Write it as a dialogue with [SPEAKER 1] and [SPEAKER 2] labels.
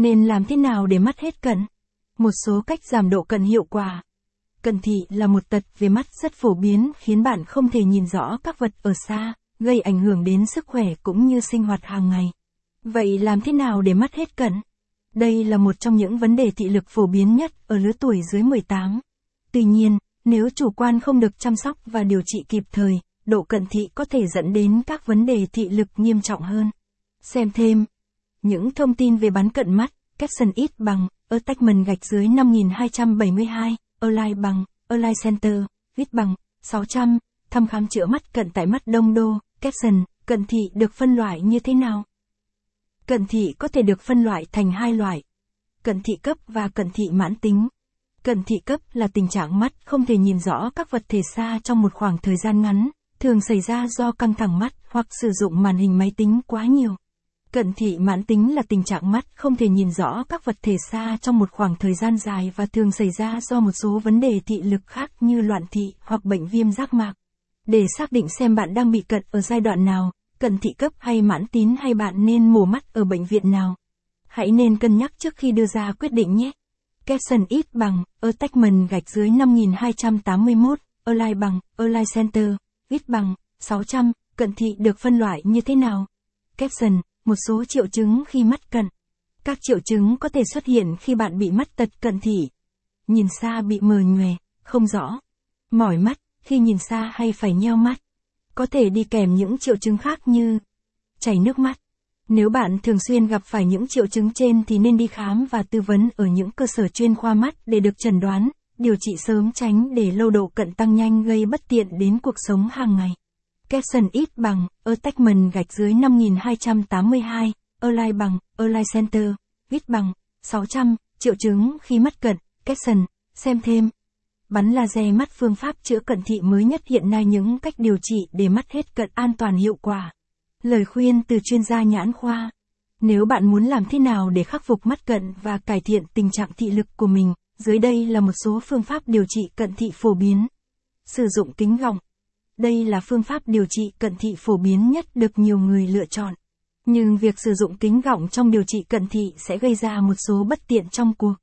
[SPEAKER 1] Nên làm thế nào để mắt hết cận? Một số cách giảm độ cận hiệu quả. Cận thị là một tật về mắt rất phổ biến khiến bạn không thể nhìn rõ các vật ở xa, gây ảnh hưởng đến sức khỏe cũng như sinh hoạt hàng ngày. Vậy làm thế nào để mắt hết cận? Đây là một trong những vấn đề thị lực phổ biến nhất ở lứa tuổi dưới 18. Tuy nhiên, nếu chủ quan không được chăm sóc và điều trị kịp thời, độ cận thị có thể dẫn đến các vấn đề thị lực nghiêm trọng hơn. Xem thêm. Những thông tin về bán cận mắt, caption ít bằng, attachment gạch dưới 5272, align bằng, align center, ít bằng, 600, thăm khám chữa mắt cận tại mắt đông đô, caption, cận thị được phân loại như thế nào? Cận thị có thể được phân loại thành hai loại. Cận thị cấp và cận thị mãn tính. Cận thị cấp là tình trạng mắt không thể nhìn rõ các vật thể xa trong một khoảng thời gian ngắn, thường xảy ra do căng thẳng mắt hoặc sử dụng màn hình máy tính quá nhiều. Cận thị mãn tính là tình trạng mắt không thể nhìn rõ các vật thể xa trong một khoảng thời gian dài và thường xảy ra do một số vấn đề thị lực khác như loạn thị hoặc bệnh viêm giác mạc. Để xác định xem bạn đang bị cận ở giai đoạn nào, cận thị cấp hay mãn tín hay bạn nên mổ mắt ở bệnh viện nào. Hãy nên cân nhắc trước khi đưa ra quyết định nhé. Capson ít bằng, attachment gạch dưới 5281, align bằng, align center, ít bằng, 600, cận thị được phân loại như thế nào? Caption, một số triệu chứng khi mắt cận. Các triệu chứng có thể xuất hiện khi bạn bị mắt tật cận thị. Nhìn xa bị mờ nhòe, không rõ. Mỏi mắt, khi nhìn xa hay phải nheo mắt. Có thể đi kèm những triệu chứng khác như chảy nước mắt. Nếu bạn thường xuyên gặp phải những triệu chứng trên thì nên đi khám và tư vấn ở những cơ sở chuyên khoa mắt để được chẩn đoán, điều trị sớm tránh để lâu độ cận tăng nhanh gây bất tiện đến cuộc sống hàng ngày. Capson ít bằng, attachment gạch dưới 5282, align bằng, align center, ít bằng, 600, triệu chứng khi mắt cận, caption, xem thêm. Bắn laser mắt phương pháp chữa cận thị mới nhất hiện nay những cách điều trị để mắt hết cận an toàn hiệu quả. Lời khuyên từ chuyên gia nhãn khoa. Nếu bạn muốn làm thế nào để khắc phục mắt cận và cải thiện tình trạng thị lực của mình, dưới đây là một số phương pháp điều trị cận thị phổ biến. Sử dụng kính gọng. Đây là phương pháp điều trị cận thị phổ biến nhất được nhiều người lựa chọn. Nhưng việc sử dụng kính gọng trong điều trị cận thị sẽ gây ra một số bất tiện trong cuộc